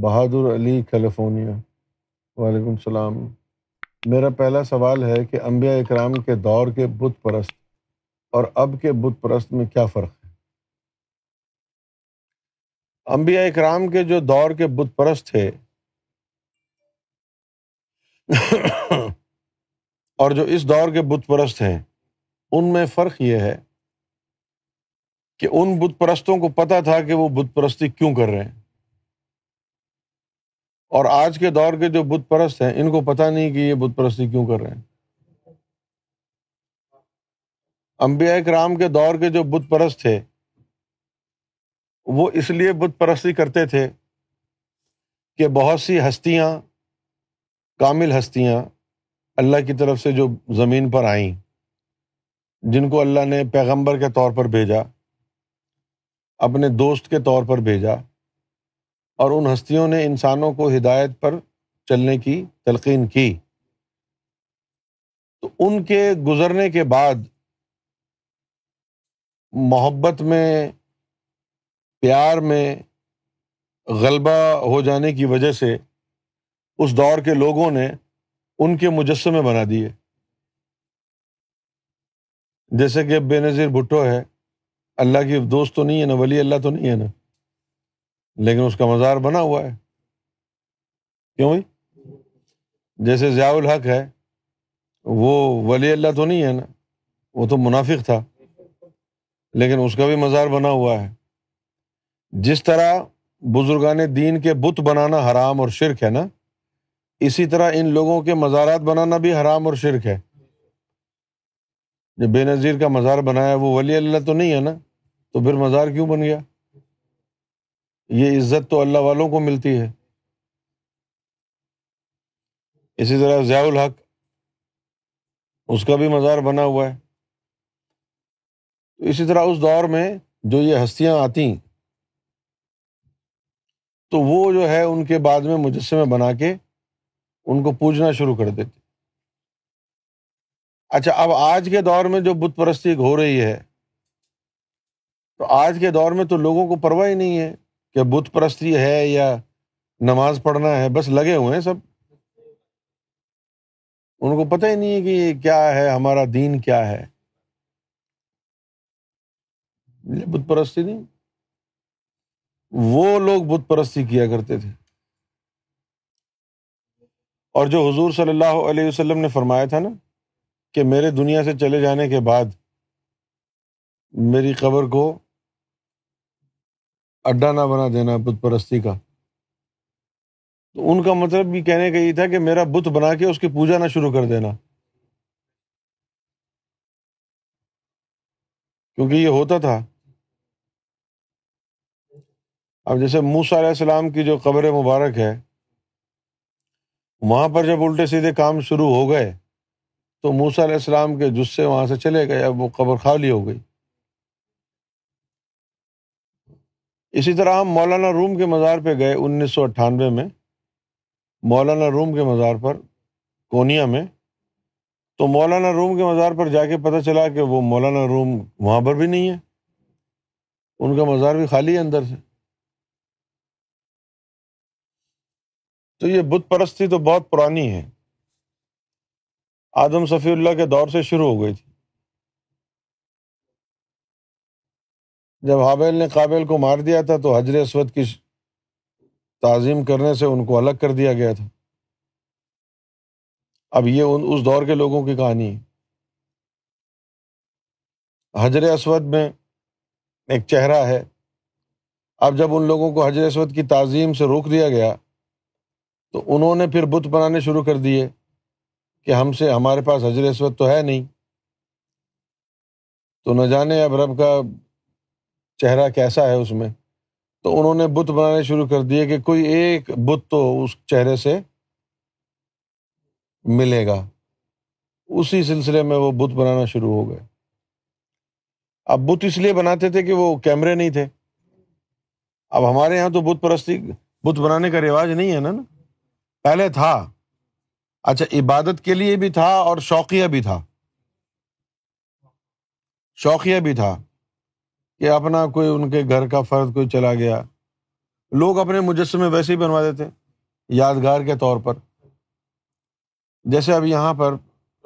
بہادر علی California. وعلیکم السلام۔ میرا پہلا سوال ہے کہ انبیاء اکرام کے دور کے بت پرست اور اب کے بت پرست میں کیا فرق ہے؟ انبیاء اکرام کے جو دور کے بت پرست تھے، اور جو اس دور کے بت پرست ہیں، ان میں فرق یہ ہے کہ ان بت پرستوں کو پتا تھا کہ وہ بت پرستی کیوں کر رہے ہیں۔ اور آج کے دور کے جو بت پرست ہیں، ان کو پتا نہیں کہ یہ بت پرستی کیوں کر رہے ہیں۔ امبیا کرام کے دور کے جو بت پرست تھے، وہ اس لیے بت پرستی کرتے تھے کہ بہت سی ہستیاں، کامل ہستیاں اللہ کی طرف سے جو زمین پر آئیں، جن کو اللہ نے پیغمبر کے طور پر بھیجا، اپنے دوست کے طور پر بھیجا اور ان ہستیوں نے انسانوں کو ہدایت پر چلنے کی تلقین کی۔ تو ان کے گزرنے کے بعد محبت میں، پیار میں غلبہ ہو جانے کی وجہ سے اس دور کے لوگوں نے ان کے مجسمے بنا دیے۔ جیسے کہ بے نظیر بھٹو ہے، اللہ کی دوست تو نہیں ہے نا ولی اللہ تو نہیں ہے نا۔ لیکن اس کا مزار بنا ہوا ہے۔ کیوں بھائی؟ جیسے ضیاء الحق ہے، وہ ولی اللہ تو نہیں ہے نا، وہ تو منافق تھا۔ لیکن اس کا بھی مزار بنا ہوا ہے۔ جس طرح بزرگان دین کے بت بنانا حرام اور شرک ہے نا، اسی طرح ان لوگوں کے مزارات بنانا بھی حرام اور شرک ہے۔ جب بے نظیر کا مزار بنایا، وہ ولی اللہ تو نہیں ہے نا، تو پھر مزار کیوں بن گیا؟ یہ عزت تو اللہ والوں کو ملتی ہے۔ اسی طرح ضیاء الحق، اس کا بھی مزار بنا ہوا ہے۔ تو اسی طرح اس دور میں جو یہ ہستیاں آتی تو وہ جو ہے ان کے بعد میں مجسمے بنا کے ان کو پوجنا شروع کر دیتے۔ اچھا اب آج کے دور میں جو بت پرستی ہو رہی ہے، تو آج کے دور میں تو لوگوں کو پرواہ ہی نہیں ہے۔ کہ بت پرستی ہے یا نماز پڑھنا ہے، بس لگے ہوئے ہیں سب۔ ان کو پتہ ہی نہیں ہے کہ یہ کیا ہے، ہمارا دین کیا ہے۔ بت پرستی نہیں۔ وہ لوگ بت پرستی کیا کرتے تھے۔ اور جو حضور صلی اللہ علیہ وسلم نے فرمایا تھا نا کہ میرے دنیا سے چلے جانے کے بعد میری قبر کو اڈا نہ بنا دینا بت پرستی کا۔ تو ان کا مطلب بھی کہنے کا یہ تھا کہ میرا بت بنا کے اس کی پوجا نہ شروع کر دینا۔ کیونکہ یہ ہوتا تھا۔ اب جیسے موسا علیہ السلام کی جو قبر مبارک ہے، وہاں پر جب الٹے سیدھے کام شروع ہو گئے، تو موسا علیہ السلام کے جسے وہاں سے چلے گئے، اب وہ قبر خالی ہو گئی۔ اسی طرح ہم مولانا روم کے مزار پہ گئے انیس سو اٹھانوے میں۔ مولانا روم کے مزار پر، کونیا میں۔ تو مولانا روم کے مزار پر جا کے پتہ چلا کہ وہ مولانا روم وہاں پر بھی نہیں ہے۔ ان کا مزار بھی خالی ہے اندر سے۔ تو یہ بت پرستی تو بہت پرانی ہے۔ آدم صفی اللہ کے دور سے شروع ہو گئی تھی۔ جب حابیل نے قابل کو مار دیا تھا تو حضر اسود کی تعظیم کرنے سے ان کو الگ کر دیا گیا تھا۔ اب یہ اس دور کے لوگوں کی کہانی ہے۔ حضر اسود میں ایک چہرہ ہے۔ اب جب ان لوگوں کو حضر اسود کی تعظیم سے روک دیا گیا، تو انہوں نے پھر بت بنانے شروع کر دیے کہ ہم سے ہمارے پاس حضر اسود تو ہے نہیں۔ تو نہ جانے اب رب کا چہرہ کیسا ہے اس میں؟ تو انہوں نے بت بنانے شروع کر دیے کہ کوئی ایک بت تو اس چہرے سے ملے گا۔ اسی سلسلے میں وہ بت بنانا شروع ہو گئے۔ اب بت اس لیے بناتے تھے کہ وہ کیمرے نہیں تھے۔ اب ہمارے یہاں تو بت پرستی، بت بنانے کا رواج نہیں ہے نا۔ پہلے تھا۔ اچھا عبادت کے لیے بھی تھا اور شوقیہ بھی تھا۔ شوقیہ بھی تھا۔ کہ اپنا کوئی ان کے گھر کا فرد کوئی چلا گیا۔ لوگ اپنے مجسمے ویسے ہی بنوا دیتے ہیں، یادگار کے طور پر۔ جیسے اب یہاں پر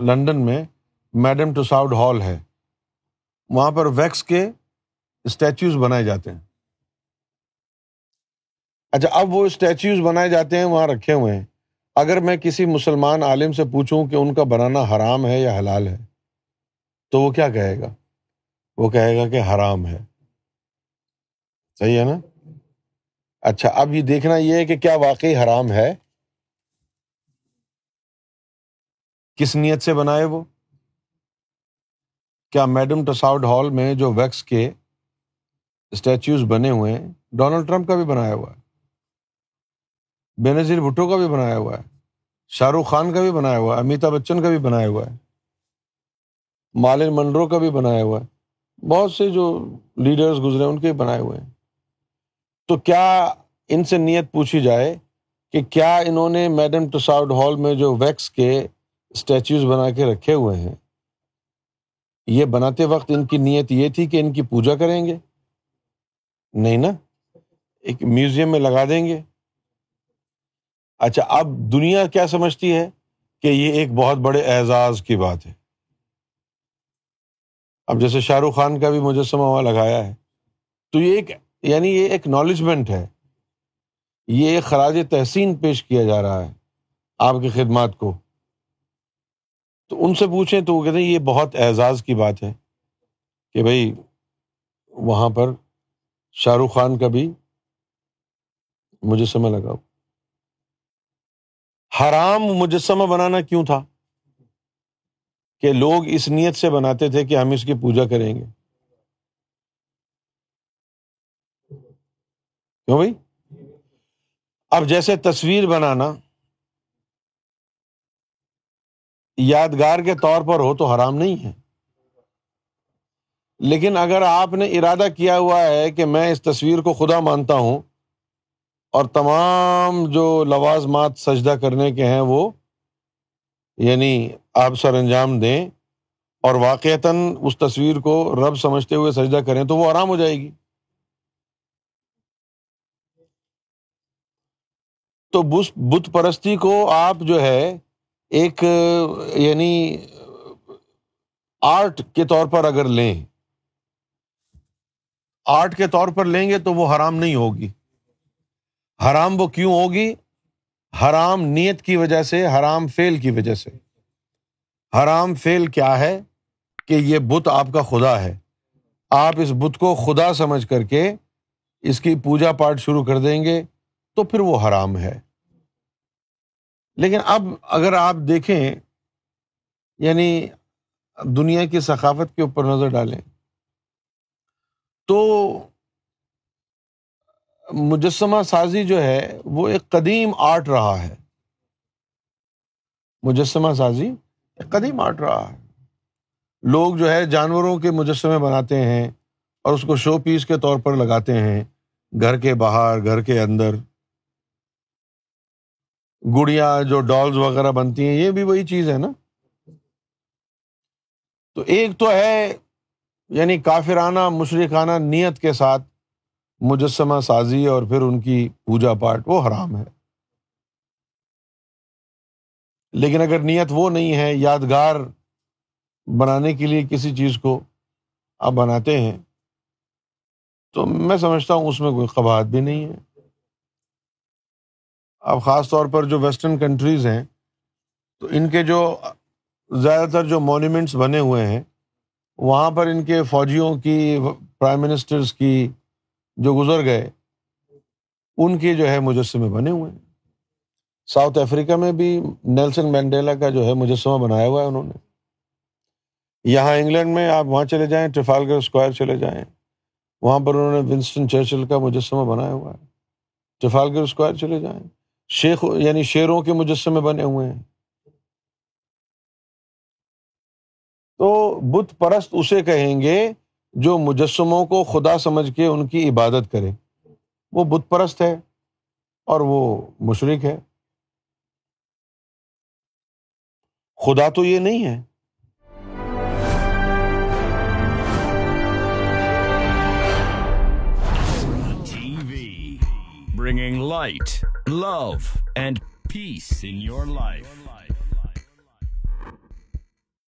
لنڈن میں میڈم ٹوساؤڈ ہال ہے، وہاں پر ویکس کے اسٹیچوز بنائے جاتے ہیں۔ اچھا اب وہ اسٹیچوز بنائے جاتے ہیں، وہاں رکھے ہوئے ہیں۔ اگر میں کسی مسلمان عالم سے پوچھوں کہ ان کا بنانا حرام ہے یا حلال ہے، تو وہ کیا کہے گا؟ وہ کہے گا کہ حرام ہے۔ صحیح ہے نا؟ اچھا اب یہ دیکھنا یہ ہے کہ کیا واقعی حرام ہے؟ کس نیت سے بنائے وہ؟ کیا میڈم ٹساؤڈ ہال میں جو ویکس کے اسٹیچوز بنے ہوئے ہیں، ڈونلڈ ٹرمپ کا بھی بنایا ہوا ہے بے نظیر بھٹو کا بھی بنایا ہوا ہے، شاہ رخ خان کا بھی بنایا ہوا ہے، امیتابھ بچن کا بھی بنایا ہوا ہے، مالن منڈرو کا بھی بنایا ہوا ہے۔ بہت سے جو لیڈرس گزرے ان کے بنائے ہوئے ہیں۔ تو کیا ان سے نیت پوچھی جائے کہ کیا انہوں نے میڈم ٹساؤڈ ہال میں جو ویکس کے اسٹیچوز بنا کے رکھے ہوئے ہیں، یہ بناتے وقت ان کی نیت یہ تھی کہ ان کی پوجا کریں گے؟ نہیں نا، ایک میوزیم میں لگا دیں گے۔ اچھا اب دنیا کیا سمجھتی ہے کہ یہ ایک بہت بڑے اعزاز کی بات ہے۔ اب جیسے شاہ رخ خان کا بھی مجسمہ وہاں لگایا ہے۔ تو یہ ایک یعنی یہ ایکنالجمنٹ ہے۔ یہ ایک خراج تحسین پیش کیا جا رہا ہے آپ کی خدمات کو۔ تو ان سے پوچھیں تو وہ کہتے ہیں یہ بہت اعزاز کی بات ہے کہ بھائی وہاں پر شاہ رخ خان کا بھی مجسمہ لگاؤ۔ حرام مجسمہ بنانا کیوں تھا؟ کہ لوگ اس نیت سے بناتے تھے کہ ہم اس کی پوجا کریں گے۔ کیوں بھائی؟ اب جیسے تصویر بنانا یادگار کے طور پر ہو تو حرام نہیں ہے۔ لیکن اگر آپ نے ارادہ کیا ہوا ہے کہ میں اس تصویر کو خدا مانتا ہوں اور تمام جو لوازمات سجدہ کرنے کے ہیں وہ یعنی آپ سر انجام دیں اور واقعتاً اس تصویر کو رب سمجھتے ہوئے سجدہ کریں تو وہ آرام ہو جائے گی۔ تو بت پرستی کو آپ جو ہے ایک یعنی آرٹ کے طور پر اگر لیں، آرٹ کے طور پر لیں گے تو وہ حرام نہیں ہوگی۔ حرام وہ کیوں ہوگی؟ حرام نیت کی وجہ سے، حرام فیل کی وجہ سے۔ حرام فیل کیا ہے کہ یہ بت آپ کا خدا ہے؟ آپ اس بت کو خدا سمجھ کر کے اس کی پوجا پاٹ شروع کر دیں گے تو پھر وہ حرام ہے۔ لیکن اب اگر آپ دیکھیں یعنی دنیا کی ثقافت کے اوپر نظر ڈالیں تو مجسمہ سازی جو ہے، وہ ایک قدیم آرٹ رہا ہے۔ مجسمہ سازی قدیم آرٹ رہا ہے۔ لوگ جو ہے جانوروں کے مجسمے بناتے ہیں اور اس کو شو پیس کے طور پر لگاتے ہیں۔ گھر کے باہر، گھر کے اندر۔ گڑیا جو ڈالز وغیرہ بنتی ہیں، یہ بھی وہی چیز ہے نا۔ تو ایک تو ہے یعنی کافرانہ مشرقانہ نیت کے ساتھ مجسمہ سازی اور پھر ان کی پوجا پاٹ وہ حرام ہے۔ لیکن اگر نیت وہ نہیں ہے یادگار بنانے کے لیے کسی چیز کو آپ بناتے ہیں، تو میں سمجھتا ہوں اس میں کوئی قباحت بھی نہیں ہے۔ اب خاص طور پر جو ویسٹرن کنٹریز ہیں، تو ان کے جو زیادہ تر جو مونیومنٹس بنے ہوئے ہیں، وہاں پر ان کے فوجیوں کی پرائم منسٹرس کی جو گزر گئے، ان کے جو ہے مجسمے بنے ہوئے ہیں۔ ساؤتھ افریقہ میں بھی نیلسن مینڈیلا کا جو ہے مجسمہ بنایا ہوا ہے انہوں نے۔ یہاں انگلینڈ میں آپ وہاں چلے جائیں، ٹریفالگر اسکوائر چلے جائیں، وہاں پر انہوں نے ونسٹن چرچل کا مجسمہ بنایا ہوا ہے۔ ٹریفالگر اسکوائر چلے جائیں۔ شیخ یعنی شیروں کے مجسمے بنے ہوئے ہیں۔ تو بت پرست اسے کہیں گے جو مجسموں کو خدا سمجھ کے ان کی عبادت کرے۔ وہ بت پرست ہے اور وہ مشرق ہے۔ خدا تو یہ نہیں ہے bringing light love and peace in your life